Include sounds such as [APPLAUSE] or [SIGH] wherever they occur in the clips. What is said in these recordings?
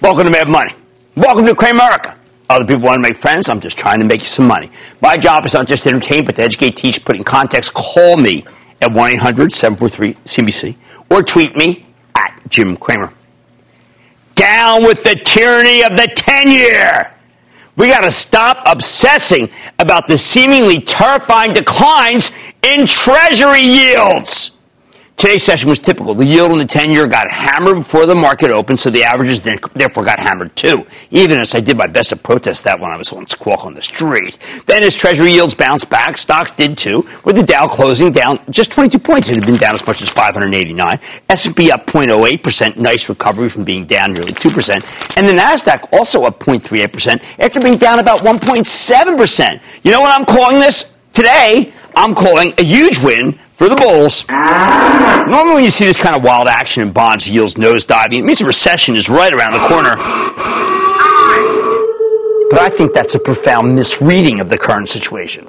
Welcome to Mad Money. Welcome to Cramerica. Other people want to make friends. I'm just trying to make you some money. My job is not just to entertain, but to educate, teach, put in context. Call me at 1 800 743 CNBC or tweet me at Jim Cramer. Down with the tyranny of the 10 year. We got to stop obsessing about the seemingly terrifying declines in Treasury yields. Today's session was typical. The yield on the 10 year got hammered before the market opened, so the averages then, therefore got hammered too, even as I did my best to protest that when I was on Squawk on the street. Then as Treasury yields bounced back, stocks did too, with the Dow closing down just 22 points. It had been down as much as 589. S&P up 0.08%, nice recovery from being down nearly 2%. And the NASDAQ also up 0.38% after being down about 1.7%. You know what I'm calling this? Today, I'm calling a huge win for the bulls. Normally, when you see this kind of wild action in bonds, yields nosediving, it means a recession is right around the corner. But I think that's a profound misreading of the current situation.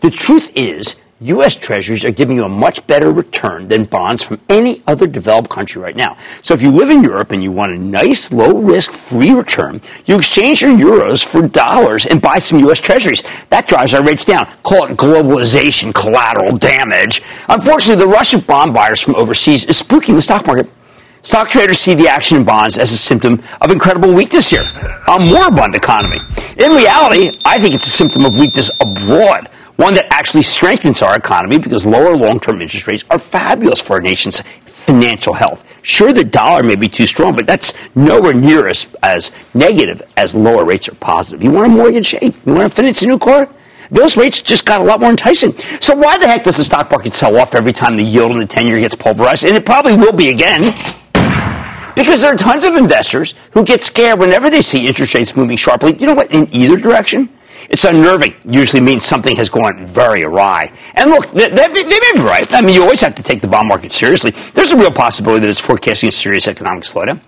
The truth is, U.S. Treasuries are giving you a much better return than bonds from any other developed country right now. So if you live in Europe and you want a nice, low risk, free return, you exchange your euros for dollars and buy some U.S. Treasuries. That drives our rates down. Call it globalization, collateral damage. Unfortunately, the rush of bond buyers from overseas is spooking the stock market. Stock traders see the action in bonds as a symptom of incredible weakness here, a moribund economy. In reality, I think it's a symptom of weakness abroad one that actually strengthens our economy because lower long-term interest rates are fabulous for our nation's financial health. Sure, the dollar may be too strong, but that's nowhere near as, as negative as lower rates are positive. You want a mortgage? Hey, you want to finance a new car? Those rates just got a lot more enticing. So why the heck does the stock market sell off every time the yield on the 10-year gets pulverized? And it probably will be again. Because there are tons of investors who get scared whenever they see interest rates moving sharply. You know what? In either direction. It's unnerving. Usually means something has gone very awry. And look, they, they, they, may be right. I mean, you always have to take the bond market seriously. There's a real possibility that it's forecasting a serious economic slowdown.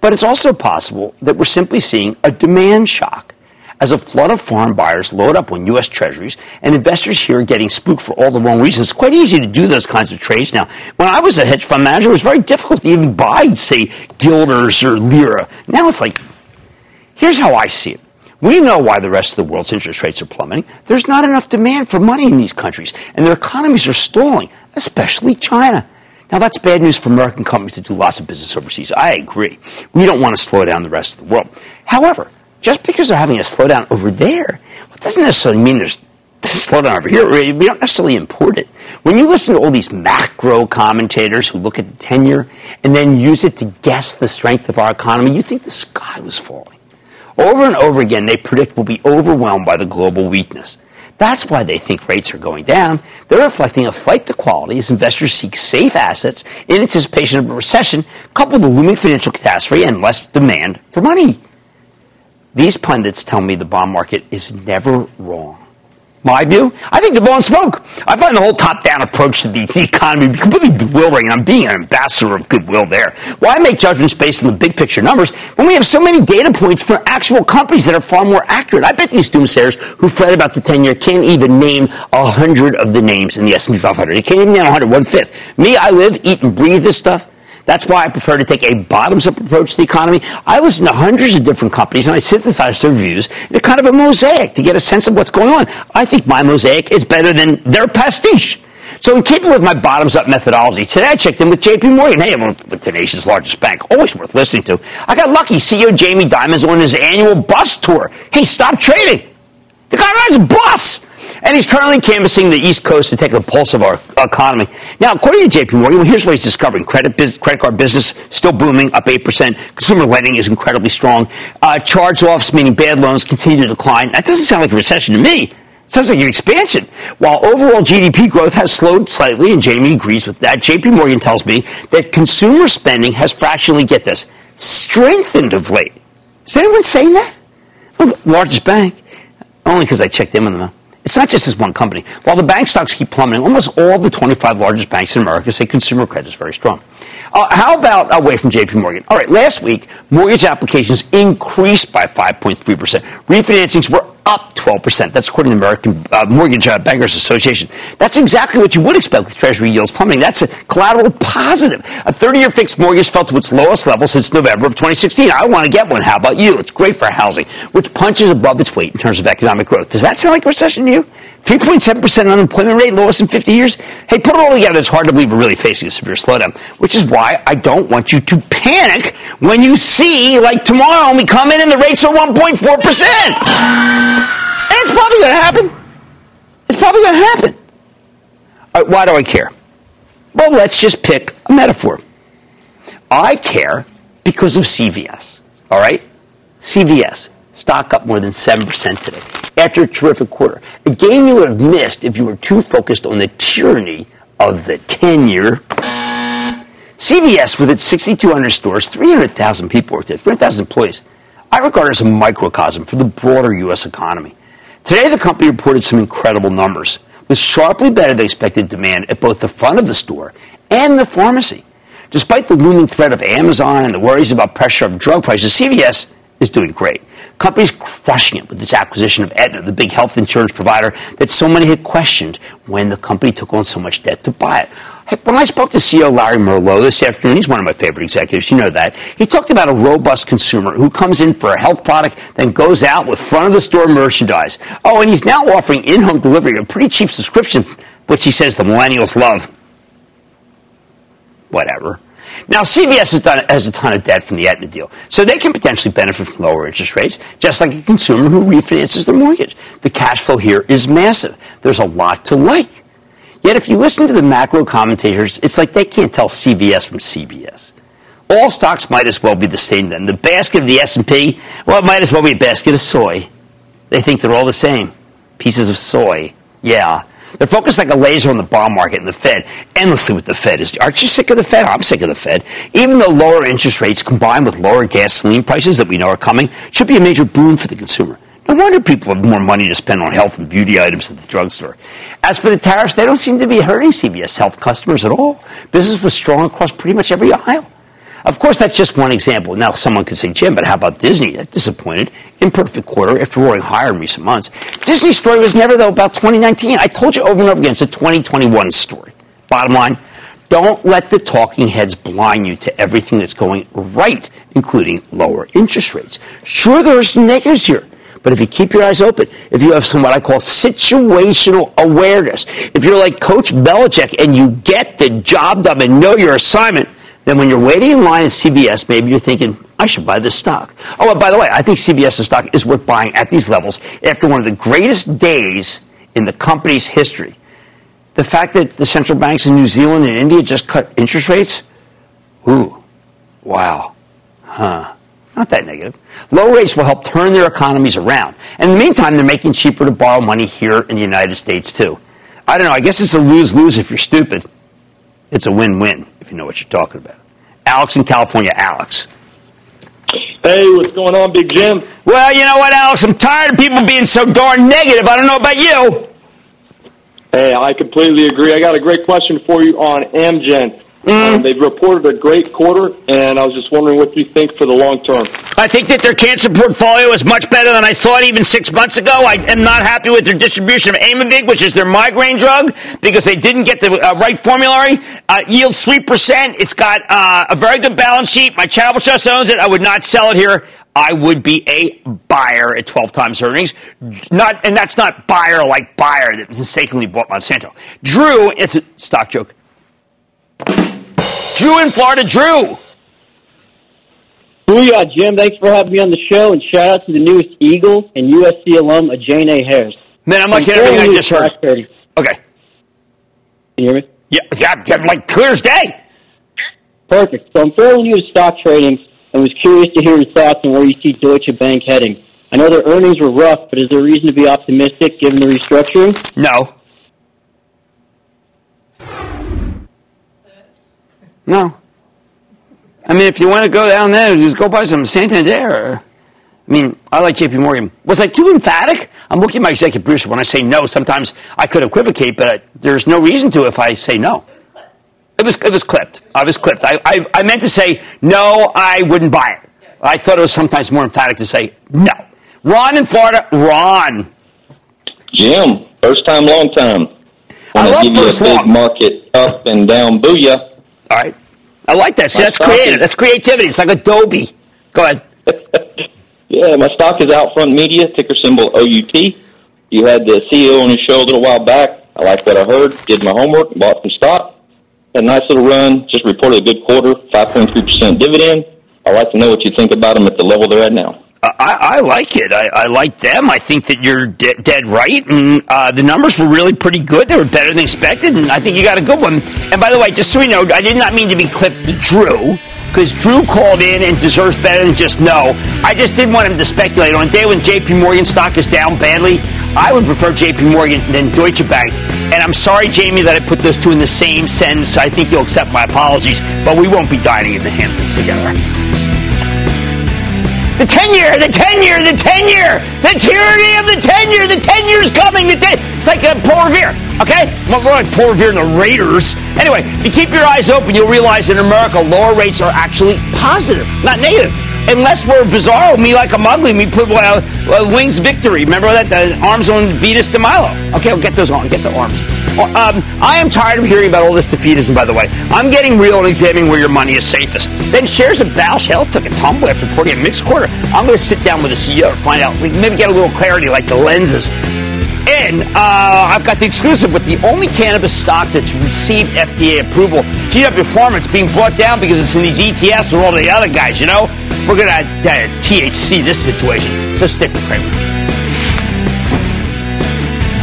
But it's also possible that we're simply seeing a demand shock as a flood of foreign buyers load up on U.S. treasuries, and investors here are getting spooked for all the wrong reasons. It's quite easy to do those kinds of trades now. When I was a hedge fund manager, it was very difficult to even buy, say, guilders or lira. Now it's like, here's how I see it. We know why the rest of the world's interest rates are plummeting. There's not enough demand for money in these countries, and their economies are stalling, especially China. Now, that's bad news for American companies that do lots of business overseas. I agree. We don't want to slow down the rest of the world. However, just because they're having a slowdown over there, well, doesn't necessarily mean there's slowdown over here. We don't necessarily import it. When you listen to all these macro commentators who look at the 10 year and then use it to guess the strength of our economy, you think the sky was falling. Over and over again, they predict we'll be overwhelmed by the global weakness. That's why they think rates are going down. They're reflecting a flight to quality as investors seek safe assets in anticipation of a recession, coupled with a looming financial catastrophe and less demand for money. These pundits tell me the bond market is never wrong. My view? I think they're blowing smoke. I find the whole top-down approach to the, economy completely bewildering, and I'm being an ambassador of goodwill there. Why make judgments based on the big picture numbers when we have so many data points for actual companies that are far more accurate? I bet these doomsayers who fret about the 10-year can't even name a hundred of the names in the S&P 500. They can't even name a hundred, one-fifth. Me, I live, eat, and breathe this stuff. That's why I prefer to take a bottoms up approach to the economy. I listen to hundreds of different companies and I synthesize their views in a kind of a mosaic to get a sense of what's going on. I think my mosaic is better than their pastiche. So in keeping with my bottoms up methodology, today I checked in with JP Morgan. Hey, I'm with the nation's largest bank. Always worth listening to. I got lucky. CEO Jamie Dimon's on his annual bus tour. Hey, stop trading. The guy rides a bus. And he's currently canvassing the East Coast to take the pulse of our economy. Now, according to JP Morgan, well, here's what he's discovering. Credit, credit card business still booming, up 8%. Consumer lending is incredibly strong. Uh, charge-offs, meaning bad loans, continue to decline. That doesn't sound like a recession to me. It sounds like an expansion. While overall GDP growth has slowed slightly, and Jamie agrees with that, JP Morgan tells me that consumer spending has fractionally, get this, strengthened of late. Is anyone saying that? Well, the largest bank, only because I checked in with them. It's not just this one company. While the bank stocks keep plummeting, almost all of the 25 largest banks in America say consumer credit is very strong. Uh, how about away from JP Morgan? All right, last week, mortgage applications increased by 5.3%. Refinancings were up 12%. That's according to the American uh, Mortgage uh, Bankers Association. That's exactly what you would expect with Treasury yields plummeting. That's a collateral positive. A 30-year fixed mortgage fell to its lowest level since November of 2016. I want to get one. How about you? It's great for housing, which punches above its weight in terms of economic growth. Does that sound like a recession to you? 3.7% unemployment rate, lowest in 50 years. Hey, put it all together. It's hard to believe we're really facing a severe slowdown, which is why I don't want you to panic when you see, like tomorrow, we come in and the rates are 1.4%. It's probably going to happen. It's probably going to happen. Right, why do I care? Well, let's just pick a metaphor. I care because of CVS. All right? CVS, stock up more than 7% today after a terrific quarter. A game you would have missed if you were too focused on the tyranny of the 10 year. CVS, with its 6,200 stores, 300,000 people work there, 300,000 employees, I regard as a microcosm for the broader U.S. economy. Today, the company reported some incredible numbers, with sharply better than expected demand at both the front of the store and the pharmacy. Despite the looming threat of Amazon and the worries about pressure of drug prices, CVS is doing great. Company's crushing it with its acquisition of Aetna, the big health insurance provider that so many had questioned when the company took on so much debt to buy it. When I spoke to CEO Larry Merlo this afternoon, he's one of my favorite executives, you know that. He talked about a robust consumer who comes in for a health product, then goes out with front of the store merchandise. Oh, and he's now offering in-home delivery, a pretty cheap subscription, which he says the millennials love. Whatever. Now, CVS has, done, has, a ton of debt from the Aetna deal, so they can potentially benefit from lower interest rates, just like a consumer who refinances their mortgage. The cash flow here is massive. There's a lot to like. Yet, if you listen to the macro commentators, it's like they can't tell CVS from CBS. All stocks might as well be the same then. The basket of the S&P, well, it might as well be a basket of soy. They think they're all the same. Pieces of soy. Yeah. They're focused like a laser on the bond market and the Fed, endlessly with the Fed. Is, aren't you sick of the Fed? I'm sick of the Fed. Even the lower interest rates combined with lower gasoline prices that we know are coming should be a major boon for the consumer. No wonder people have more money to spend on health and beauty items at the drugstore. As for the tariffs, they don't seem to be hurting CVS health customers at all. Business was strong across pretty much every aisle. Of course, that's just one example. Now, someone could say, Jim, but how about Disney? That disappointed. Imperfect quarter after roaring higher in recent months. Disney's story was never, though, about 2019. I told you over and over again, it's a 2021 story. Bottom line, don't let the talking heads blind you to everything that's going right, including lower interest rates. Sure, there are some negatives here. But if you keep your eyes open, if you have some what I call situational awareness, if you're like Coach Belichick and you get the job done and know your assignment, then when you're waiting in line at CVS, maybe you're thinking, I should buy this stock. Oh, by the way, I think CVS's stock is worth buying at these levels after one of the greatest days in the company's history. The fact that the central banks in New Zealand and India just cut interest rates, ooh, wow, huh. Not that negative. Low rates will help turn their economies around. And in the meantime, they're making cheaper to borrow money here in the United States, too. I don't know. I guess it's a lose lose if you're stupid. It's a win win if you know what you're talking about. Alex in California. Alex. Hey, what's going on, Big Jim? Well, you know what, Alex? I'm tired of people being so darn negative. I don't know about you. Hey, I completely agree. I got a great question for you on Amgen. Mm. Um, they've reported a great quarter, and I was just wondering what you think for the long term. I think that their cancer portfolio is much better than I thought even six months ago. I am not happy with their distribution of Aimovig, which is their migraine drug, because they didn't get the uh, right formulary. Uh, yields 3%. It's got uh, a very good balance sheet. My charitable trust owns it. I would not sell it here. I would be a buyer at 12 times earnings. Not, and that's not buyer like buyer that mistakenly bought Monsanto. Drew, it's a stock joke. Drew in Florida. Drew. Booyah, Jim. Thanks for having me on the show, and shout out to the newest Eagle and USC alum, Ajane Harris. Man, I'm liking everything I just heard. Okay. Can you hear me? Yeah, yeah, yeah, like clear as day. Perfect. So I'm fairly new to stock trading and was curious to hear your thoughts on where you see Deutsche Bank heading. I know their earnings were rough, but is there reason to be optimistic given the restructuring? No. No. I mean, if you want to go down there, just go buy some Santander. I mean, I like JP Morgan. Was I too emphatic? I'm looking at my executive producer. When I say no, sometimes I could equivocate, but there's no reason to if I say no. It was, it was clipped. I was clipped. I, I, I meant to say, no, I wouldn't buy it. I thought it was sometimes more emphatic to say, no. Ron in Florida, Ron. Jim, first time, long time. I Want love give you a first big long. market up and down booyah. All right. I like that. See, that's creative. That's creativity. It's like Adobe. Go ahead. [LAUGHS] Yeah, my stock is Outfront Media, ticker symbol OUT. You had the CEO on his show a little while back. I like what I heard, did my homework, bought some stock. Had a nice little run, just reported a good quarter, 5.3% dividend. I'd like to know what you think about them at the level they're at now. I, I like it. I, I like them. I think that you're de- dead right. And uh, the numbers were really pretty good. They were better than expected. And I think you got a good one. And by the way, just so you know, I did not mean to be clipped to Drew. Because Drew called in and deserves better than just no. I just didn't want him to speculate. On a day when JP Morgan stock is down badly, I would prefer JP Morgan than Deutsche Bank. And I'm sorry, Jamie, that I put those two in the same sentence. I think you'll accept my apologies, but we won't be dining in the Hamptons together. The tenure, the tenure, the tenure, the tyranny of the tenure, the tenure's coming. The ten- it's like a Paul Revere, okay? More more like Paul Revere and the Raiders. Anyway, if you keep your eyes open, you'll realize in America, lower rates are actually positive, not negative. Unless we're bizarro, me like a ugly, we put uh, uh, wings victory. Remember that the arms on Venus de Milo? Okay, I'll get those on. Get the arms. Oh, Um, I am tired of hearing about all this defeatism, by the way. I'm getting real and examining where your money is safest. Then shares of Bausch Health took a tumble after reporting a mixed quarter. I'm going to sit down with the CEO to find out, maybe get a little clarity, like the lenses. And uh, I've got the exclusive with the only cannabis stock that's received FDA approval. GW Performance being brought down because it's in these ETFs with all the other guys, you know? We're going to uh, THC this situation. So stick with Cramer.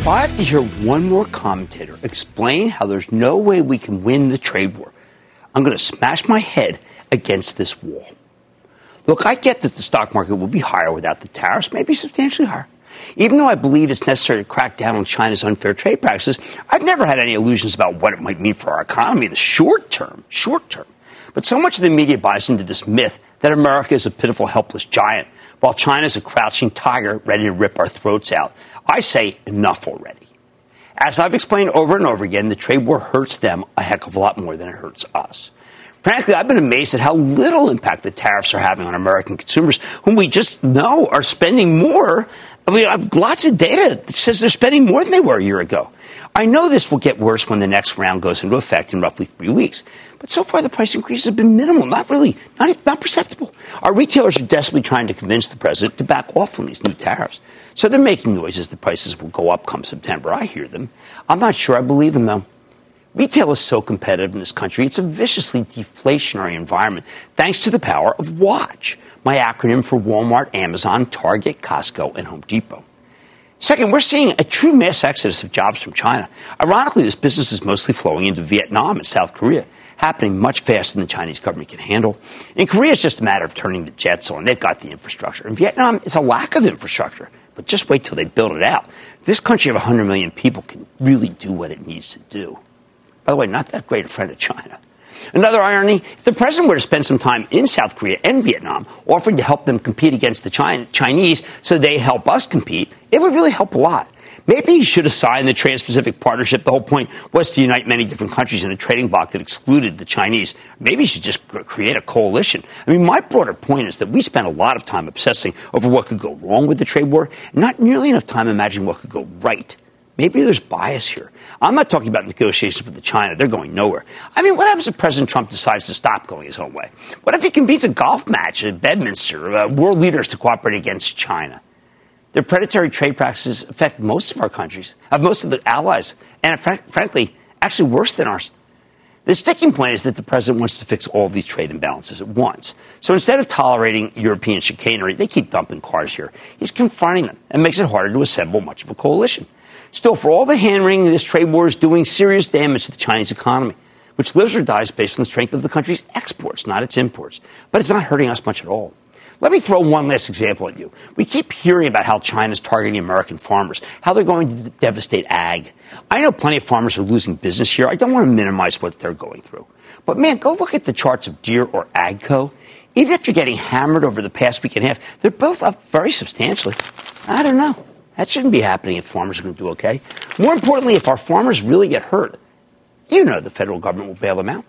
If I have to hear one more commentator explain how there's no way we can win the trade war, I'm going to smash my head against this wall. Look, I get that the stock market will be higher without the tariffs, maybe substantially higher. Even though I believe it's necessary to crack down on China's unfair trade practices, I've never had any illusions about what it might mean for our economy in the short term. Short term. But so much of the media buys into this myth that America is a pitiful, helpless giant, while China is a crouching tiger ready to rip our throats out. I say enough already. As I've explained over and over again, the trade war hurts them a heck of a lot more than it hurts us. Frankly, I've been amazed at how little impact the tariffs are having on American consumers, whom we just know are spending more. I mean, I have lots of data that says they're spending more than they were a year ago. I know this will get worse when the next round goes into effect in roughly three weeks. But so far, the price increases have been minimal, not really, not, not perceptible. Our retailers are desperately trying to convince the president to back off from these new tariffs. So they're making noises the prices will go up come September. I hear them. I'm not sure I believe them, though. Retail is so competitive in this country, it's a viciously deflationary environment thanks to the power of WATCH, my acronym for Walmart, Amazon, Target, Costco, and Home Depot. Second, we're seeing a true mass exodus of jobs from China. Ironically, this business is mostly flowing into Vietnam and South Korea. happening much faster than the Chinese government can handle. In Korea, it's just a matter of turning the jets on. They've got the infrastructure. In Vietnam, it's a lack of infrastructure. But just wait till they build it out. This country of 100 million people can really do what it needs to do. By the way, not that great a friend of China. Another irony if the president were to spend some time in South Korea and Vietnam offering to help them compete against the Chinese so they help us compete, it would really help a lot. Maybe he should have signed the Trans Pacific Partnership. The whole point was to unite many different countries in a trading bloc that excluded the Chinese. Maybe he should just create a coalition. I mean, my broader point is that we spend a lot of time obsessing over what could go wrong with the trade war, not nearly enough time imagining what could go right. Maybe there's bias here. I'm not talking about negotiations with the China. They're going nowhere. I mean, what happens if President Trump decides to stop going his own way? What if he convenes a golf match at Bedminster, uh, world leaders to cooperate against China? Their predatory trade practices affect most of our countries, of most of the allies, and fr- frankly, actually worse than ours. The sticking point is that the president wants to fix all of these trade imbalances at once. So instead of tolerating European chicanery, they keep dumping cars here. He's confronting them and makes it harder to assemble much of a coalition. Still, for all the hand wringing, this trade war is doing serious damage to the Chinese economy, which lives or dies based on the strength of the country's exports, not its imports. But it's not hurting us much at all. Let me throw one last example at you. We keep hearing about how China's targeting American farmers, how they're going to devastate ag. I know plenty of farmers are losing business here. I don't want to minimize what they're going through. But man, go look at the charts of Deere or AGCO. Even after getting hammered over the past week and a half, they're both up very substantially. I don't know. That shouldn't be happening if farmers are going to do okay. More importantly, if our farmers really get hurt, you know the federal government will bail them out.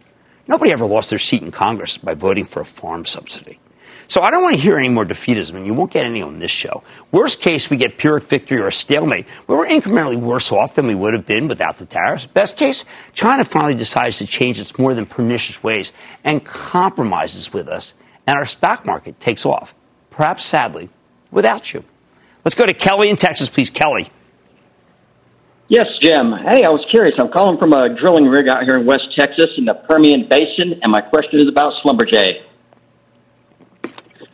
Nobody ever lost their seat in Congress by voting for a farm subsidy. So I don't want to hear any more defeatism, and you won't get any on this show. Worst case, we get Pyrrhic victory or a stalemate, where we're incrementally worse off than we would have been without the tariffs. Best case, China finally decides to change its more than pernicious ways and compromises with us, and our stock market takes off, perhaps sadly, without you. Let's go to Kelly in Texas, please. Kelly. Yes, Jim. Hey, I was curious. I'm calling from a drilling rig out here in West Texas in the Permian Basin, and my question is about Schlumberger.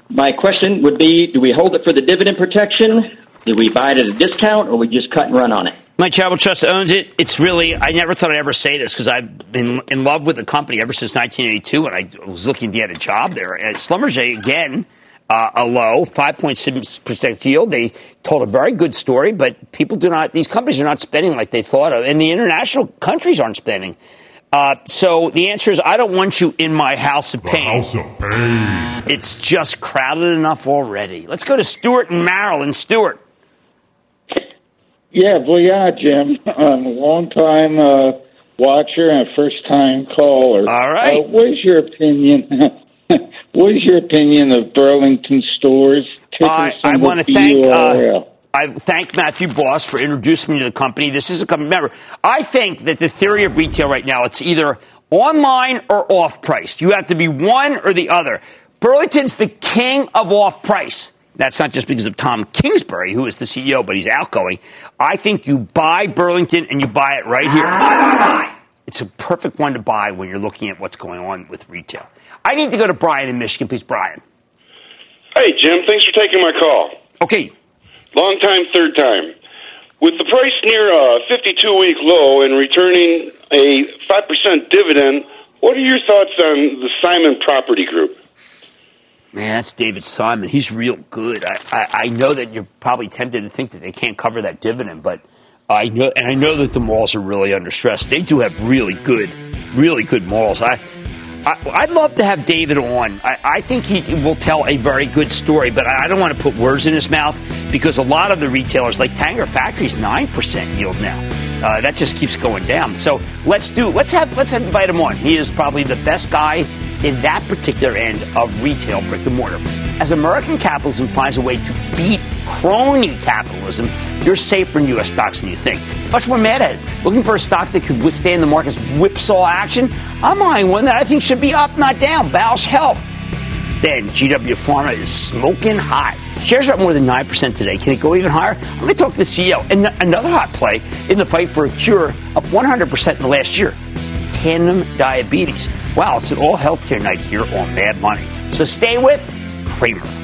My question would be do we hold it for the dividend protection? Do we buy it at a discount, or we just cut and run on it? My Charitable Trust owns it. It's really, I never thought I'd ever say this because I've been in love with the company ever since 1982 when I was looking to get a job there. At Schlumberger, again, uh, a low 5.6% yield. They told a very good story, but people do not, these companies are not spending like they thought of, and the international countries aren't spending. Uh, so the answer is I don't want you in my house of pain. House of pain. It's just crowded enough already. Let's go to Stuart and Maryland. Stuart. Yeah, well, yeah, Jim. [LAUGHS] I'm a long time uh, watcher and a first time caller. All right. Uh, what is your opinion [LAUGHS] what is your opinion of Burlington stores? I, I want to thank. Uh, I thank Matthew Boss for introducing me to the company. This is a company. Remember, I think that the theory of retail right now it's either online or off price. You have to be one or the other. Burlington's the king of off price. That's not just because of Tom Kingsbury, who is the CEO, but he's outgoing. I think you buy Burlington and you buy it right here. Buy, buy, buy. It's a perfect one to buy when you're looking at what's going on with retail. I need to go to Brian in Michigan, please. Brian. Hey, Jim. Thanks for taking my call. Okay. Long time, third time. With the price near a 52 week low and returning a 5% dividend, what are your thoughts on the Simon Property Group? Man, that's David Simon. He's real good. I, I, I know that you're probably tempted to think that they can't cover that dividend, but I know, and I know that the malls are really under stress. They do have really good, really good malls. I, I would love to have David on. I, I, think he will tell a very good story, but I don't want to put words in his mouth because a lot of the retailers, like Tanger Factory's nine percent yield now. Uh, that just keeps going down. So let's do. Let's have. Let's invite him on. He is probably the best guy in that particular end of retail brick and mortar. As American capitalism finds a way to beat crony capitalism, you're safer in U.S. stocks than you think. Much more mad at it. Looking for a stock that could withstand the market's whipsaw action? I'm eyeing one that I think should be up, not down. Bausch Health. Then GW Pharma is smoking hot. Shares are up more than 9% today. Can it go even higher? I'm going to talk to the CEO. And another hot play in the fight for a cure, up 100% in the last year. Tandem Diabetes. Wow, it's an all healthcare night here on Mad Money. So stay with Cramer.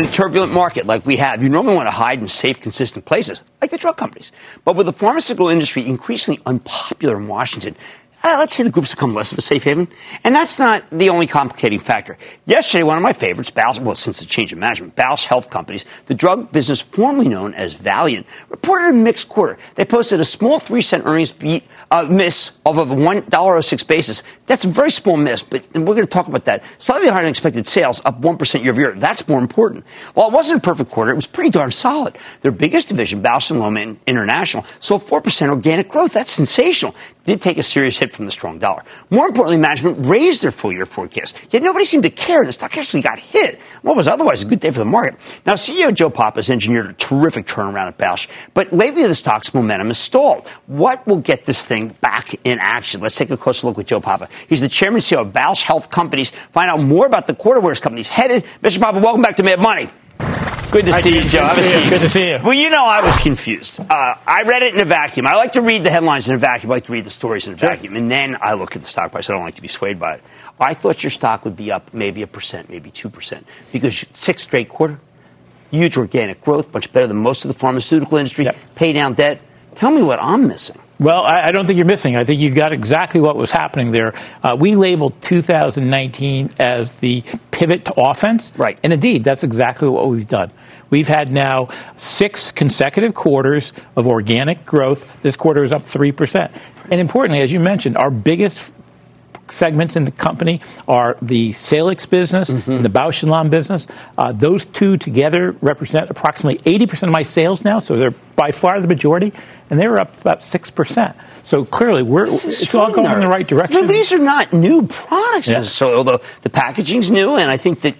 In a turbulent market like we have, you normally want to hide in safe, consistent places, like the drug companies. But with the pharmaceutical industry increasingly unpopular in Washington, uh, let's say the groups become less of a safe haven. And that's not the only complicating factor. Yesterday, one of my favorites, Bausch, well, since the change of management, Bausch Health Companies, the drug business formerly known as Valeant, reported a mixed quarter. They posted a small three cent earnings beat, uh, miss off of a $1.06 basis. That's a very small miss, but we're going to talk about that. Slightly higher than expected sales, up 1% year over year. That's more important. While it wasn't a perfect quarter, it was pretty darn solid. Their biggest division, Bausch and Lomb International, saw 4% organic growth. That's sensational. Did take a serious hit from the strong dollar. More importantly, management raised their full year forecast. Yet nobody seemed to care. The stock actually got hit. What was otherwise a good day for the market. Now, CEO Joe Papa has engineered a terrific turnaround at Bausch, but lately the stock's momentum has stalled. What will get this thing back in action? Let's take a closer look with Joe Papa. He's the chairman and CEO of Bausch Health Companies. Find out more about the quarter where his company's headed. Mr. Papa, welcome back to Mad Money. Good to see you, Joe. Have a seat. Good to see you. Well, you know, I was confused. Uh, I read it in a vacuum. I like to read the headlines in a vacuum. I like to read the stories in a vacuum. And then I look at the stock price. I don't like to be swayed by it. I thought your stock would be up maybe a percent, maybe 2%, because sixth straight quarter, huge organic growth, much better than most of the pharmaceutical industry, Yep. pay down debt. Tell me what I'm missing. Well, I, I don't think you're missing. I think you got exactly what was happening there. Uh, we labeled 2019 as the pivot to offense. Right. And indeed, that's exactly what we've done. We've had now six consecutive quarters of organic growth. This quarter is up 3%. And importantly, as you mentioned, our biggest segments in the company are the Salix business and the Bausch & Lomb business. Uh, those two together represent approximately 80% of my sales now, so they're by far the majority, and they were up about 6%. So clearly, we're, it's all going in the right direction. No, these are not new products. Yeah. So, although the packaging's new, and I think that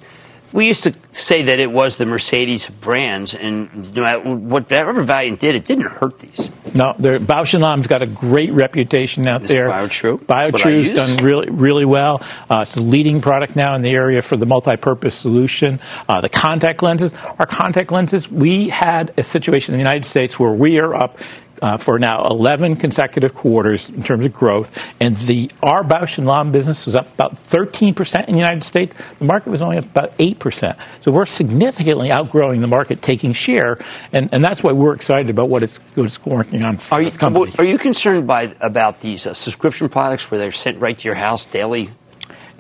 we used to say that it was the Mercedes brands, and no matter whatever Valeant did, it didn't hurt these. No, Bausch & Lomb's got a great reputation out Is there. BioTrue? BioTrue's done really, really well. Uh, it's the leading product now in the area for the multi-purpose solution. Uh, the contact lenses, our contact lenses, we had a situation in the United States where we are up uh, for now 11 consecutive quarters in terms of growth, and the our Bausch & Lomb business was up about 13 percent in the United States. The market was only up about 8 percent. So we're significantly outgrowing the market, taking share, and, and that's why we're excited about what it's, what it's working on for Are you, are you concerned by about these uh, subscription products where they're sent right to your house daily?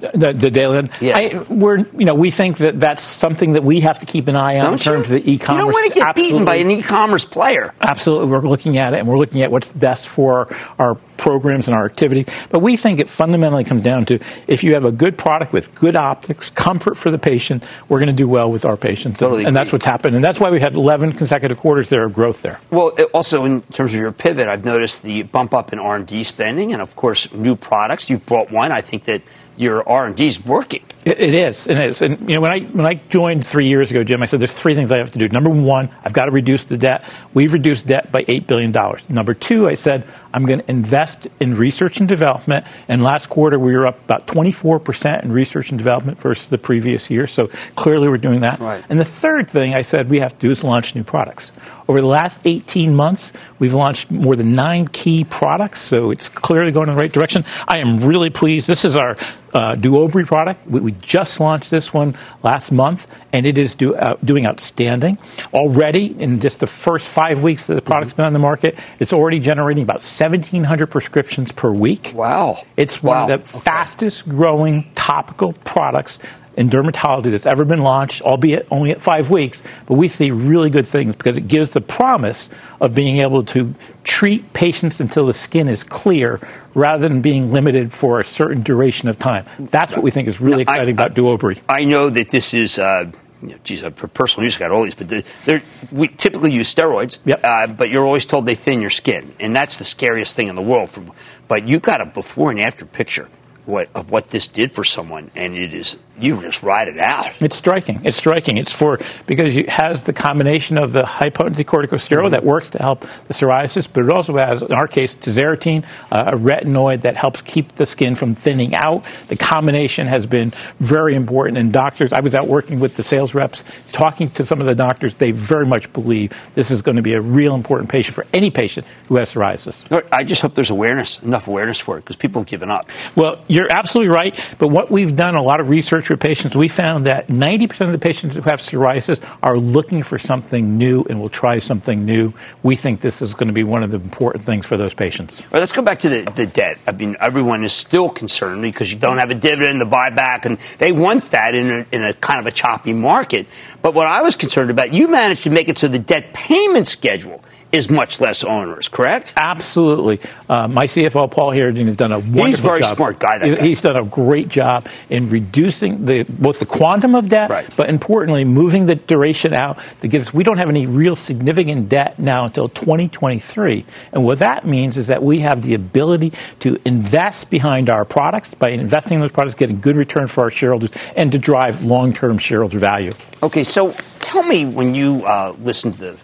The, the daily, Yeah. I, we're, you know, we think that that's something that we have to keep an eye on in Don't you? terms of the e-commerce. You don't want to get beaten by an e-commerce player. Absolutely, we're looking at it, and we're looking at what's best for our programs and our activity. But we think it fundamentally comes down to if you have a good product with good optics, comfort for the patient, we're going to do well with our patients, Totally and, and that's what's happened. And that's why we had 11 consecutive quarters there of growth there. Well, also in terms of your pivot, I've noticed the bump up in R and D spending, and of course, new products. You've brought one. I think that your R and D is working. It, it is, it is. And you know, when I when I joined three years ago, Jim, I said there's three things I have to do. Number one, I've got to reduce the debt. We've reduced debt by eight billion dollars. Number two, I said I'm going to invest in research and development. And last quarter, we were up about 24 percent in research and development versus the previous year. So clearly, we're doing that. Right. And the third thing I said we have to do is launch new products. Over the last 18 months, we've launched more than nine key products, so it's clearly going in the right direction. I am really pleased. This is our uh, Duobrii product. We, we just launched this one last month, and it is do, uh, doing outstanding. Already, in just the first five weeks that the product's been on the market, it's already generating about 1,700 prescriptions per week. Wow. It's one Wow. of the fastest growing topical products in dermatology that's ever been launched, albeit only at five weeks. But we see really good things because it gives the promise of being able to treat patients until the skin is clear rather than being limited for a certain duration of time. That's what we think is really Now, I- exciting about Duobrii. I know that this is, uh, you know, geez, uh, for personal use, I got all these, but they're, we typically use steroids, Yep. uh, but you're always told they thin your skin, and that's the scariest thing in the world. From, but you got a before and after picture what, of what this did for someone, and it is you just ride it out. It's striking. It's striking. It's for because it has the combination of the high potency corticosteroid that works to help the psoriasis, but it also has, in our case, tazarotene, uh, a retinoid that helps keep the skin from thinning out. The combination has been very important. And doctors, I was out working with the sales reps, talking to some of the doctors. They very much believe this is going to be a real important patient for any patient who has psoriasis. I just hope there's awareness, enough awareness for it, because people have given up. Well, you're you're absolutely right. But what we've done, a lot of research with patients, we found that 90% of the patients who have psoriasis are looking for something new and will try something new. We think this is going to be one of the important things for those patients. Let's go back to the, the debt. I mean, everyone is still concerned because you don't have a dividend, the buyback, and they want that in a, in a kind of a choppy market. But what I was concerned about, you managed to make it so the debt payment schedule is much less onerous, correct? Absolutely. Uh, my CFO, Paul Herendeen, has done a wonderful He's a very job. smart guy, He- guy. He's done a great job in reducing the both the quantum of debt, Right. but importantly, moving the duration out to give us. We don't have any real significant debt now until 2023, and what that means is that we have the ability to invest behind our products by investing in those products, getting good return for our shareholders, and to drive long-term shareholder value. Okay, so tell me when you uh, listen to the,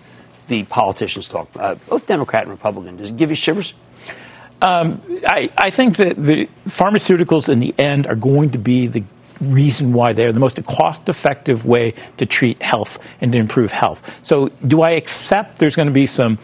the politicians talk, uh, both Democrat and Republican, does it give you shivers? Um, I, I think that the pharmaceuticals in the end are going to be the reason why they're the most cost effective way to treat health and to improve health. So, do I accept there's going to be some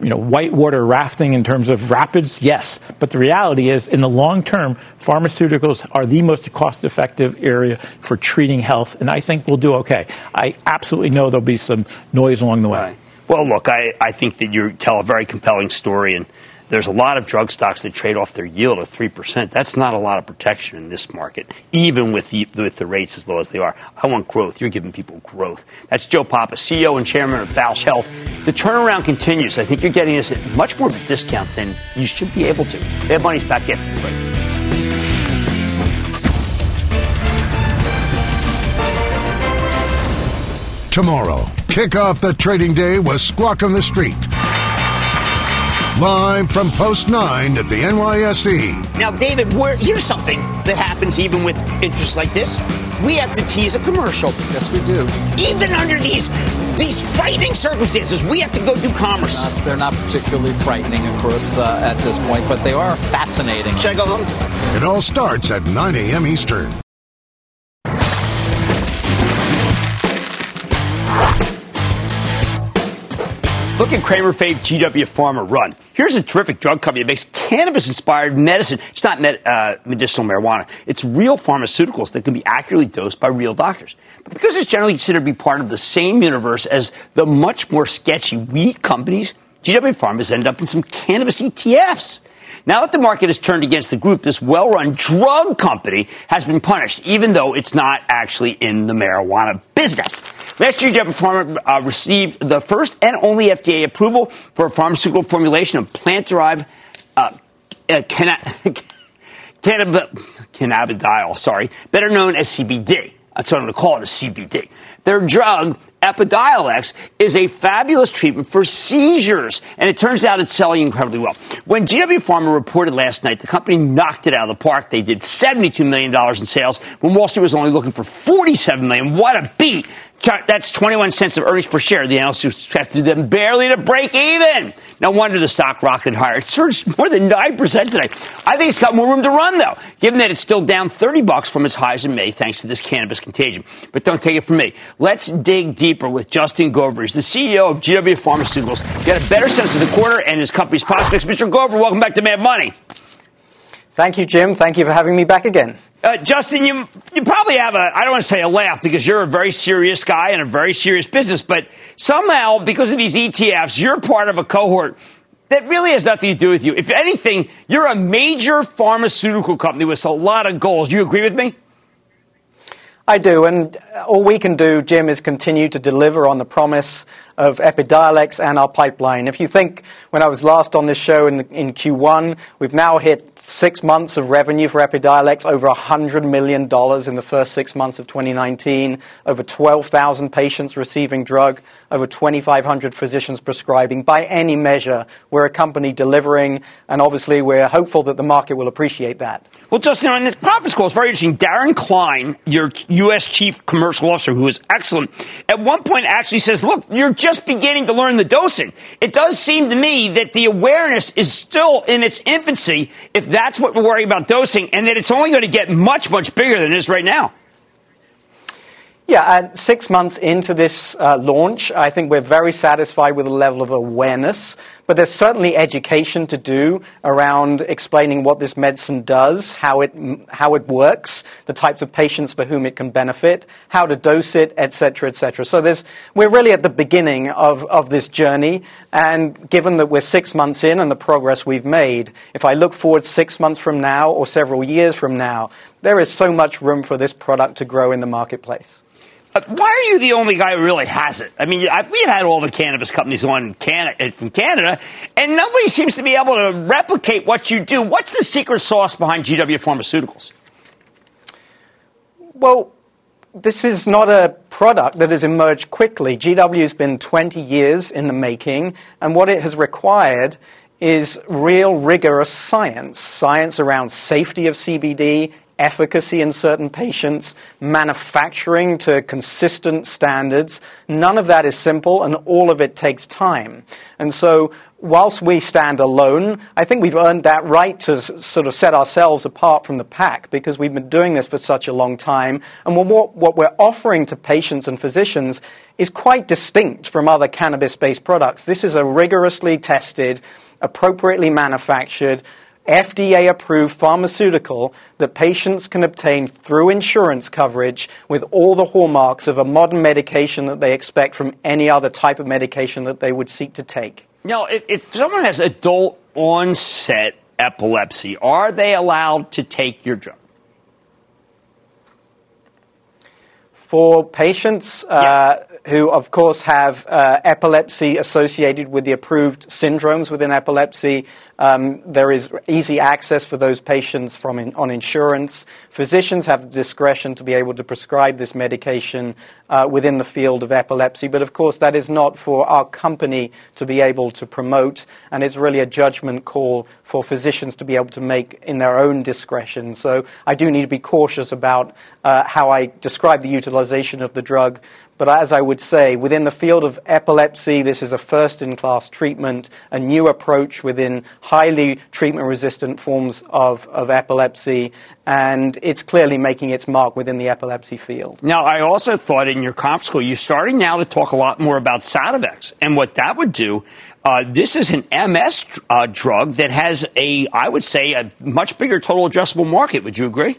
you know, whitewater rafting in terms of rapids? Yes. But the reality is, in the long term, pharmaceuticals are the most cost effective area for treating health, and I think we'll do okay. I absolutely know there'll be some noise along the way. Well, look, I, I think that you tell a very compelling story, and there's a lot of drug stocks that trade off their yield of 3%. That's not a lot of protection in this market, even with the, with the rates as low as they are. I want growth. You're giving people growth. That's Joe Papa, CEO and chairman of Bausch Health. The turnaround continues. I think you're getting this at much more of a discount than you should be able to. Have money's back after the break. Tomorrow, kick off the trading day with Squawk on the Street. Live from Post 9 at the NYSE. Now, David, where, here's something that happens even with interests like this. We have to tease a commercial. Yes, we do. Even under these these frightening circumstances, we have to go do commerce. Uh, they're not particularly frightening, of course, uh, at this point, but they are fascinating. Should I go home? It all starts at 9 a.m. Eastern. Look at Cramer Fave GW Pharma run. Here's a terrific drug company that makes cannabis inspired medicine. It's not med- uh, medicinal marijuana, it's real pharmaceuticals that can be accurately dosed by real doctors. But because it's generally considered to be part of the same universe as the much more sketchy weed companies, GW Pharma has ended up in some cannabis ETFs. Now that the market has turned against the group, this well run drug company has been punished, even though it's not actually in the marijuana business. Last year, GW Pharma uh, received the first and only FDA approval for a pharmaceutical formulation of plant derived uh, uh, canna- [LAUGHS] cannab- cannabidiol, sorry, better known as CBD. That's what I'm going to call it, a CBD. Their drug, Epidiolex, is a fabulous treatment for seizures, and it turns out it's selling incredibly well. When GW Pharma reported last night, the company knocked it out of the park. They did $72 million in sales when Wall Street was only looking for 47 million. What a beat! That's 21 cents of earnings per share. The analysts expected them barely to break even. No wonder the stock rocketed higher. It surged more than 9% today. I think it's got more room to run, though, given that it's still down 30 bucks from its highs in May thanks to this cannabis contagion. But don't take it from me. Let's dig deeper with Justin Gover. He's the CEO of GW Pharmaceuticals. Get a better sense of the quarter and his company's prospects. Mr. Gover, welcome back to Mad Money. Thank you, Jim. Thank you for having me back again. Uh, Justin, you you probably have a I don't want to say a laugh because you're a very serious guy and a very serious business, but somehow because of these ETFs, you're part of a cohort that really has nothing to do with you. If anything, you're a major pharmaceutical company with a lot of goals. Do you agree with me? I do, and all we can do, Jim, is continue to deliver on the promise of Epidiolex and our pipeline. If you think when I was last on this show in, in Q1, we've now hit six months of revenue for Epidiolex, over $100 million in the first six months of 2019, over 12,000 patients receiving drug, over 2,500 physicians prescribing. By any measure, we're a company delivering, and obviously we're hopeful that the market will appreciate that. Well, Justin, on this conference call, it's very interesting. Darren Cline, your U.S. Chief Commercial Officer, who is excellent, at one point actually says, look, you're just beginning to learn the dosing. It does seem to me that the awareness is still in its infancy if that's what we're worrying about dosing, and that it's only going to get much, much bigger than it is right now. Yeah, and six months into this uh, launch, I think we're very satisfied with the level of awareness. But there's certainly education to do around explaining what this medicine does, how it, how it works, the types of patients for whom it can benefit, how to dose it, etc., etc. So there's, we're really at the beginning of, of this journey. And given that we're six months in and the progress we've made, if I look forward six months from now or several years from now, there is so much room for this product to grow in the marketplace. Why are you the only guy who really has it? I mean, I've, we've had all the cannabis companies on Canada, uh, from Canada, and nobody seems to be able to replicate what you do. What's the secret sauce behind GW Pharmaceuticals? Well, this is not a product that has emerged quickly. GW has been 20 years in the making, and what it has required is real rigorous science science around safety of CBD, efficacy in certain patients, manufacturing to consistent standards. None of that is simple, and all of it takes time. And so, whilst we stand alone, I think we've earned that right to sort of set ourselves apart from the pack because we've been doing this for such a long time. And what, what we're offering to patients and physicians is quite distinct from other cannabis based products. This is a rigorously tested, appropriately manufactured, FDA approved pharmaceutical that patients can obtain through insurance coverage with all the hallmarks of a modern medication that they expect from any other type of medication that they would seek to take. Now, if, if someone has adult onset epilepsy, are they allowed to take your drug? For patients uh, yes. who, of course, have uh, epilepsy associated with the approved syndromes within epilepsy, there is easy access for those patients on insurance. Physicians have the discretion to be able to prescribe this medication uh, within the field of epilepsy, but of course that is not for our company to be able to promote, and it's really a judgment call for physicians to be able to make in their own discretion. So I do need to be cautious about uh, how I describe the utilization of the drug, but as I would say, within the field of epilepsy, this is a first in class treatment, a new approach within highly treatment resistant forms of, of epilepsy, and it's clearly making its mark within the epilepsy field. Now, I also thought in your conference call, you're starting now to talk a lot more about Sativex and what that would do. Uh, this is an MS uh, drug that has a, I would say, a much bigger total addressable market. Would you agree?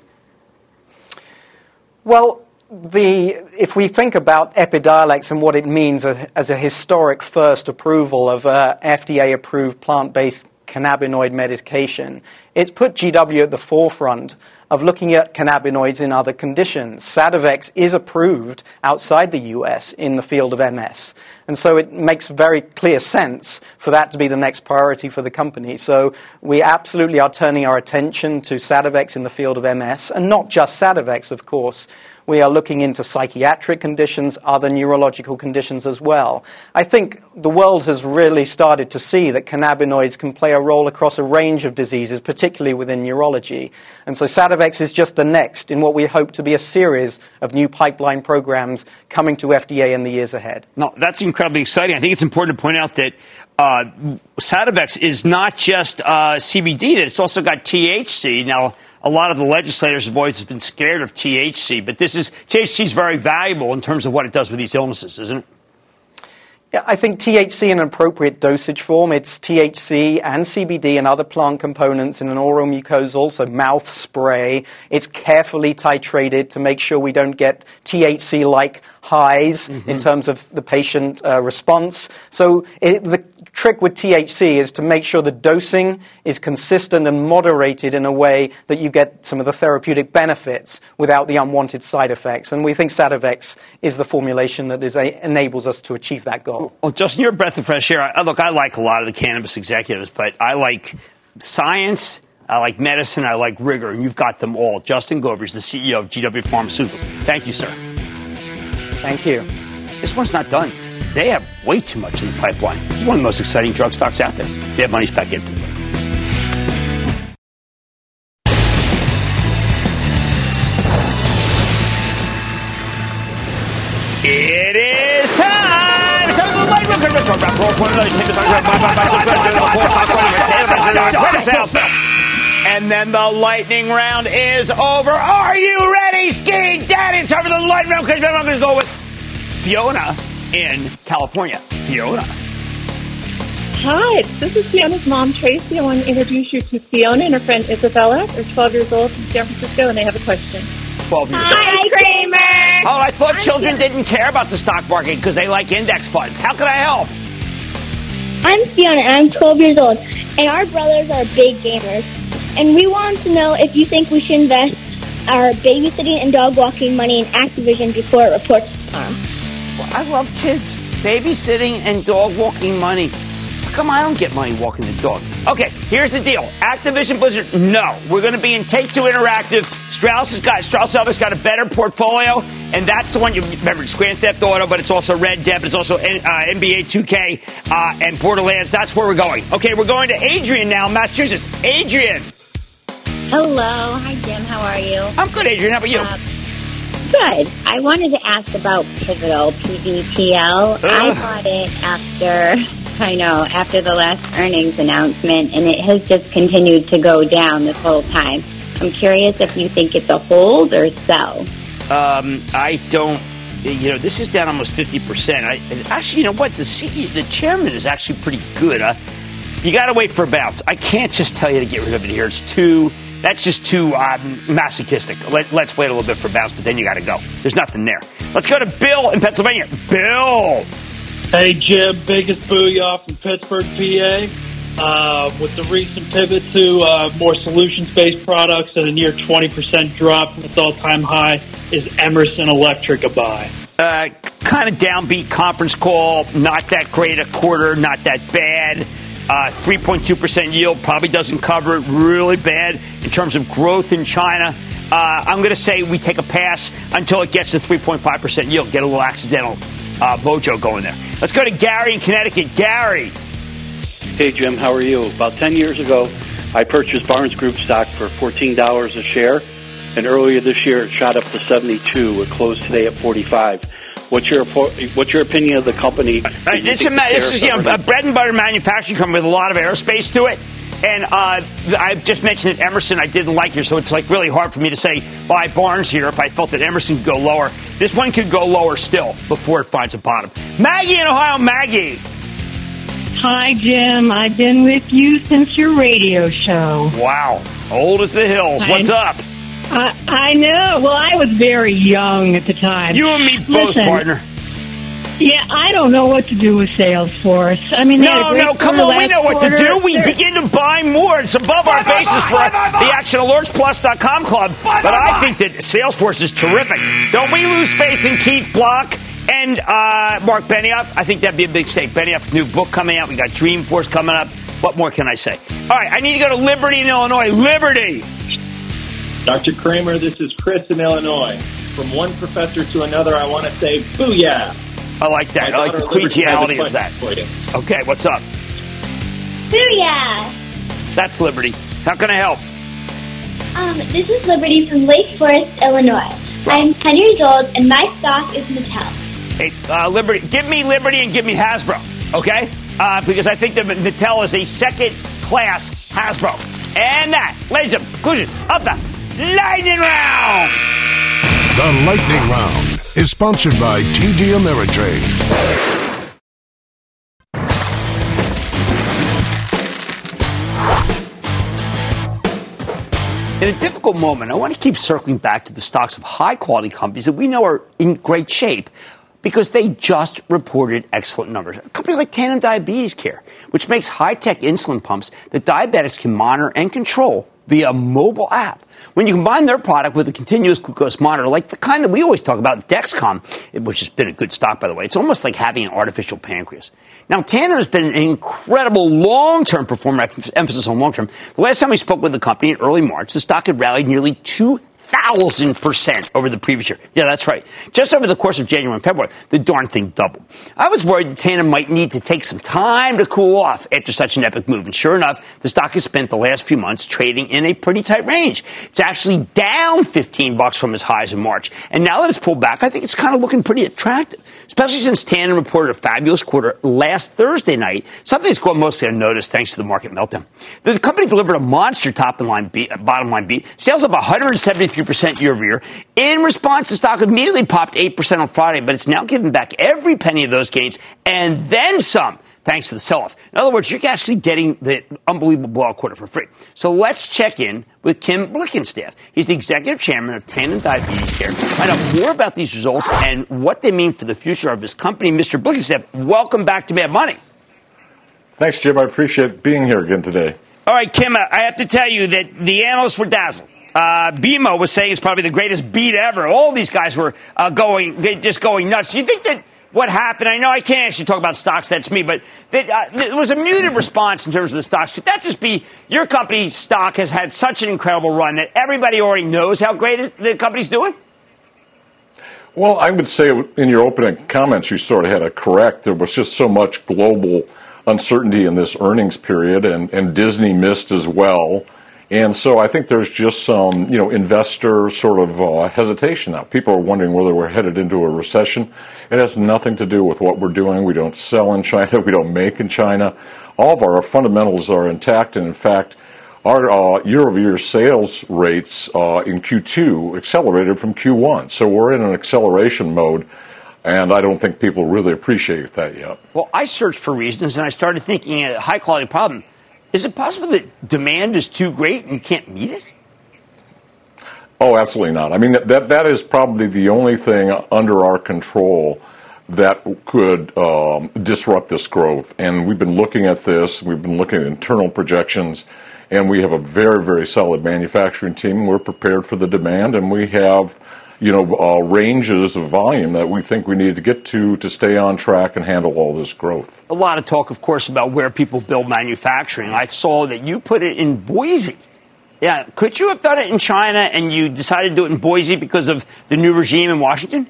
Well, the, if we think about Epidiolex and what it means as a historic first approval of uh, FDA approved plant based cannabinoid medication, it's put GW at the forefront of looking at cannabinoids in other conditions. Sativex is approved outside the US in the field of MS. And so it makes very clear sense for that to be the next priority for the company. So we absolutely are turning our attention to Sativex in the field of MS, and not just Sativex, of course. We are looking into psychiatric conditions, other neurological conditions as well. I think the world has really started to see that cannabinoids can play a role across a range of diseases, particularly within neurology. And so Sativex is just the next in what we hope to be a series of new pipeline programs coming to FDA in the years ahead. No, that's incredibly exciting. I think it's important to point out that uh, Sativex is not just uh, CBD, that it's also got THC. Now, a lot of the legislators have always been scared of THC, but this is THC is very valuable in terms of what it does with these illnesses, isn't it? Yeah, I think THC in an appropriate dosage form. It's THC and CBD and other plant components in an oral mucosal, so mouth spray. It's carefully titrated to make sure we don't get THC like highs mm-hmm. in terms of the patient uh, response. So it, the trick with THC is to make sure the dosing is consistent and moderated in a way that you get some of the therapeutic benefits without the unwanted side effects. And we think Sativex is the formulation that is a, enables us to achieve that goal. Well, Justin, you're a breath of fresh air. I, look, I like a lot of the cannabis executives, but I like science. I like medicine. I like rigor, and you've got them all. Justin Gover, the CEO of GW Pharmaceuticals. Thank you, sir. Thank you. This one's not done. They have way too much in the pipeline. It's one of the most exciting drug stocks out there. They have money's back into it. It is time! And then the lightning round is over. Are you ready, Ski Daddy? It's time for the lightning round because I'm going to go with Fiona in California. Fiona. Hi, this is Fiona's mom, Tracy. I want to introduce you to Fiona and her friend Isabella. They're 12 years old from San Francisco, and they have a question. 12 years Hi, old. Cramer. Oh, I thought children didn't care about the stock market because they like index funds. How can I help? I'm Fiona, and I'm 12 years old, and our brothers are big gamers. And we want to know if you think we should invest our babysitting and dog walking money in Activision before it reports harm. Well, I love kids. Babysitting and dog walking money. How come I don't get money walking the dog? Okay, here's the deal. Activision Blizzard, no. We're going to be in Take Two Interactive. Strauss has got Strauss Zelnick got a better portfolio, and that's the one you remember. It's Grand Theft Auto, but it's also Red Dead, it's also uh, NBA 2K uh, and Borderlands. That's where we're going. Okay, we're going to Adrian now, Massachusetts. Adrian. Hello. Hi, Jim. How are you? I'm good, Adrian. How about you? Uh, good. I wanted to ask about Pivotal, PVTL. I bought it after, [LAUGHS] I know, after the last earnings announcement, and it has just continued to go down this whole time. I'm curious if you think it's a hold or sell. Um, I don't. You know, this is down almost fifty percent. I actually, you know what? The CEO, the chairman, is actually pretty good. Uh, you got to wait for a bounce. I can't just tell you to get rid of it here. It's too. That's just too um, masochistic. Let, let's wait a little bit for bounce, but then you got to go. There's nothing there. Let's go to Bill in Pennsylvania. Bill. Hey, Jim, biggest booyah from Pittsburgh, PA. Uh, with the recent pivot to uh, more solutions-based products and a near 20% drop from its all-time high, is Emerson Electric a buy? Uh, kind of downbeat conference call. Not that great a quarter. Not that bad. Uh, 3.2% yield probably doesn't cover it really bad in terms of growth in China. Uh, I'm going to say we take a pass until it gets to 3.5% yield. Get a little accidental uh, mojo going there. Let's go to Gary in Connecticut. Gary. Hey, Jim, how are you? About 10 years ago, I purchased Barnes Group stock for $14 a share, and earlier this year it shot up to 72. It closed today at 45. What's your what's your opinion of the company? Uh, this, is, this is you know, a bread and butter manufacturing company with a lot of aerospace to it. And uh, I just mentioned that Emerson I didn't like here, so it's like really hard for me to say buy Barnes here if I felt that Emerson could go lower. This one could go lower still before it finds a bottom. Maggie in Ohio, Maggie. Hi, Jim. I've been with you since your radio show. Wow. Old as the hills. What's up? I, I know. Well, I was very young at the time. You and me both, Listen, partner. Yeah, I don't know what to do with Salesforce. I mean, they had a No, no, come on. We know what to do. We They're- begin to buy more. It's above our basis for the Action Alerts Plus.com club. But I think that Salesforce is terrific. Don't we lose faith in Keith Block and uh, Mark Benioff? I think that'd be a big stake. Benioff's new book coming out. We got Dreamforce coming up. What more can I say? All right, I need to go to Liberty in Illinois. Liberty. Dr. Cramer, this is Chris in Illinois. From one professor to another, I want to say booyah. I like that. My I like the daughter Liberty collegiality of that. for you. Okay, what's up? Booyah! That's Liberty. How can I help? Um, this is Liberty from Lake Forest, Illinois. I'm 10 years old, and my stock is Mattel. Hey, uh, Liberty, give me Liberty and give me Hasbro, okay? Uh, because I think that Mattel is a second class Hasbro. And that, ladies and conclusion of the Lightning Round. The Lightning Round is sponsored by TD Ameritrade. In a difficult moment, I want to keep circling back to the stocks of high quality companies that we know are in great shape because they just reported excellent numbers. Companies like Tandem Diabetes Care, which makes high tech insulin pumps that diabetics can monitor and control via a mobile app. When you combine their product with a continuous glucose monitor, like the kind that we always talk about, Dexcom, which has been a good stock, by the way, it's almost like having an artificial pancreas. Now, Tandem has been an incredible long term performer, emphasis on long term. The last time we spoke with the company in early March, the stock had rallied nearly 2 1,000% over the previous year. Yeah, that's right. Just over the course of January and February, the darn thing doubled. I was worried that Tandem might need to take some time to cool off after such an epic move. And sure enough, the stock has spent the last few months trading in a pretty tight range. It's actually down 15 bucks from its highs in March. And now that it's pulled back, I think it's kind of looking pretty attractive, especially since Tandem reported a fabulous quarter last Thursday night, something that's gone mostly unnoticed thanks to the market meltdown. The company delivered a monster top line beat, bottom line beat, sales up 173% year over year. In response, the stock immediately popped 8% on Friday, but it's now given back every penny of those gains and then some thanks to the sell off. In other words, you're actually getting the unbelievable blowout quarter for free. So let's check in with Kim Blickenstaff. He's the executive chairman of Tandem Diabetes Care. Find out more about these results and what they mean for the future of his company. Mr. Blickenstaff, welcome back to Mad Money. Thanks, Jim. I appreciate being here again today. All right, Kim, I have to tell you that the analysts were dazzled. Uh, BMO was saying it's probably the greatest beat ever. All these guys were uh, going, just going nuts. Do you think that what happened? I know I can't actually talk about stocks, that's me, but uh, it was a muted response in terms of the stocks. Could that just be your company's stock has had such an incredible run that everybody already knows how great the company's doing? Well, I would say in your opening comments, you sort of had it correct. There was just so much global uncertainty in this earnings period, and, and Disney missed as well. And so I think there's just some, you know, investor sort of uh, hesitation now. People are wondering whether we're headed into a recession. It has nothing to do with what we're doing. We don't sell in China. [LAUGHS] We don't make in China. All of our fundamentals are intact. And in fact, our uh, year-over-year sales rates uh, in Q2 accelerated from Q1. So we're in an acceleration mode. And I don't think people really appreciate that yet. Well, I searched for reasons and I started thinking a high quality problem is it possible that demand is too great and you can't meet it? Oh, absolutely not. I mean, that that is probably the only thing under our control that could um, disrupt this growth. And we've been looking at this. We've been looking at internal projections, and we have a very, very solid manufacturing team. We're prepared for the demand, and we have you know, uh, ranges of volume that we think we need to get to to stay on track and handle all this growth. A lot of talk, of course, about where people build manufacturing. I saw that you put it in Boise. Yeah, could you have done it in China and you decided to do it in Boise because of the new regime in Washington?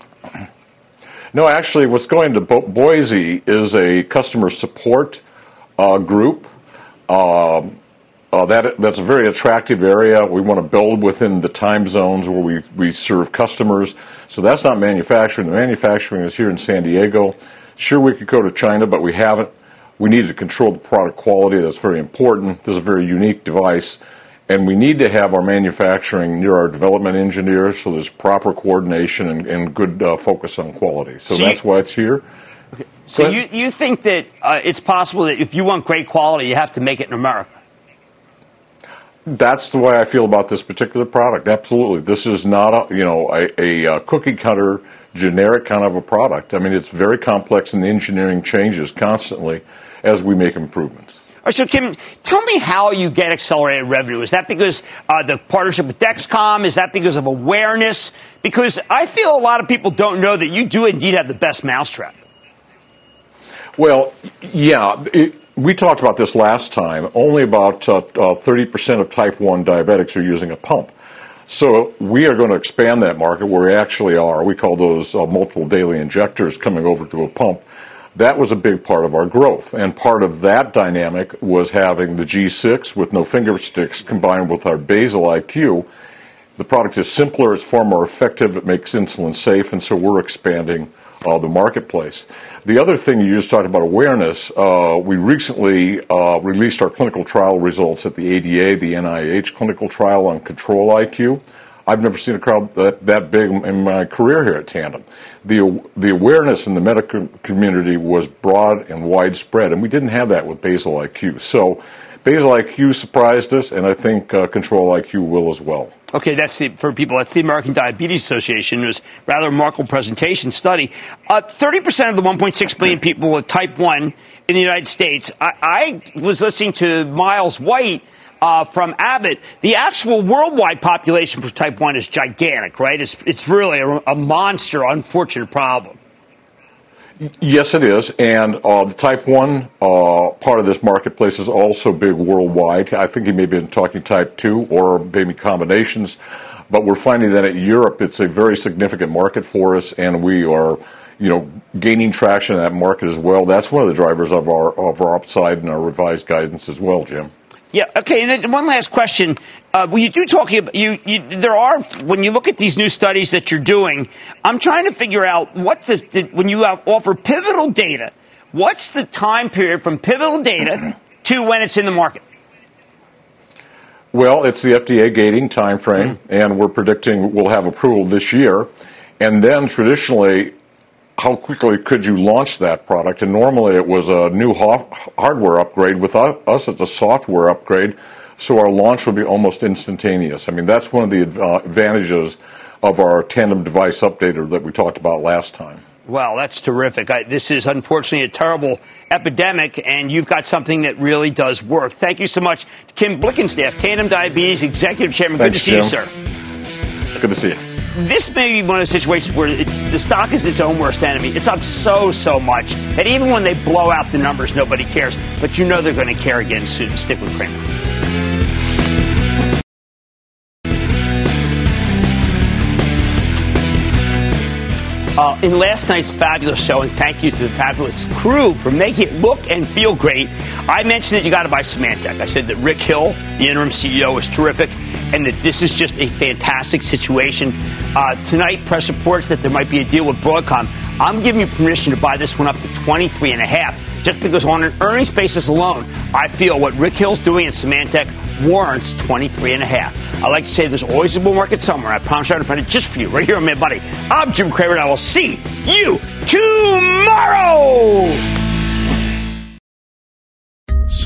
No, actually, what's going to Bo- Boise is a customer support uh, group. Um, uh, that that's a very attractive area. We want to build within the time zones where we, we serve customers. So that's not manufacturing. The manufacturing is here in San Diego. Sure, we could go to China, but we haven't. We need to control the product quality. That's very important. This is a very unique device, and we need to have our manufacturing near our development engineers, so there's proper coordination and, and good uh, focus on quality. So, that's why it's here. Okay. So you you think that uh, it's possible that if you want great quality, you have to make it in America? That's the way I feel about this particular product. Absolutely, this is not a you know a, a, a, cookie cutter generic kind of a product. I mean, it's very complex, and the engineering changes constantly as we make improvements. All right, so Kim, tell me how you get accelerated revenue. Is that because uh, the partnership with Dexcom? Is that because of awareness? Because I feel a lot of people don't know that you do indeed have the best mousetrap. Well, yeah. It, we talked about this last time. Only about uh, uh, 30% of type 1 diabetics are using a pump. So we are going to expand that market where we actually are. We call those uh, multiple daily injectors coming over to a pump. That was a big part of our growth. And part of that dynamic was having the G6 with no finger sticks combined with our basal IQ. The product is simpler, it's far more effective, it makes insulin safe, and so we're expanding uh, the marketplace. The other thing you just talked about awareness, uh, we recently uh, released our clinical trial results at the ADA, the NIH clinical trial on Control IQ. I've never seen a crowd that, that big in my career here at Tandem. The, the awareness in the medical community was broad and widespread, and we didn't have that with Basal IQ. So Basal IQ surprised us, and I think uh, Control IQ will as well. Okay, that's the, for people, that's the American Diabetes Association. It was rather remarkable presentation study. Uh, 30% of the 1.6 billion people with type 1 in the United States. I, I was listening to Miles White uh, from Abbott. The actual worldwide population for type 1 is gigantic, right? It's, it's really a, a monster, unfortunate problem. Yes, it is. And uh, the type 1 uh, part of this marketplace is also big worldwide. I think he may been talking type 2 or maybe combinations. but we're finding that in Europe it's a very significant market for us, and we are, you know, gaining traction in that market as well. That's one of the drivers of our of our upside and our revised guidance as well, Jim. Yeah. Okay. And then one last question. Uh, when you do talking about you, you, there are when you look at these new studies that you're doing, I'm trying to figure out what the, the when you offer pivotal data. What's the time period from pivotal data [CLEARS THROAT] to when it's in the market? Well, it's the FDA gating time frame, mm-hmm. and we're predicting we'll have approval this year. And then traditionally, how quickly could you launch that product? And normally it was a new hardware upgrade. With us, it's a software upgrade, so our launch would be almost instantaneous. I mean, that's one of the uh, advantages of our tandem device updater that we talked about last time. Well, that's terrific. I, this is unfortunately a terrible epidemic, and you've got something that really does work. Thank you so much, Kim Blickenstaff, Tandem Diabetes Executive Chairman. Thanks, Good to see Jim. you, sir. Good to see you this may be one of the situations where it, the stock is its own worst enemy. It's up so, so much that even when they blow out the numbers, nobody cares. But you know they're going to care again soon. Stick with Cramer. In last night's fabulous show, and thank you to the fabulous crew for making it look and feel great, I mentioned that you got to buy Symantec. I said that Rick Hill, the interim CEO, is terrific, and that this is just a fantastic situation. Uh, tonight, press reports that there might be a deal with Broadcom. I'm giving you permission to buy this one up to 23 and a half, just because on an earnings basis alone, I feel what Rick Hill's doing in Symantec warrants 23 and a half. I like to say there's always a bull market somewhere. I promise I'll find it just for you right here on Mad Money. I'm Jim Cramer, and I will see you tomorrow.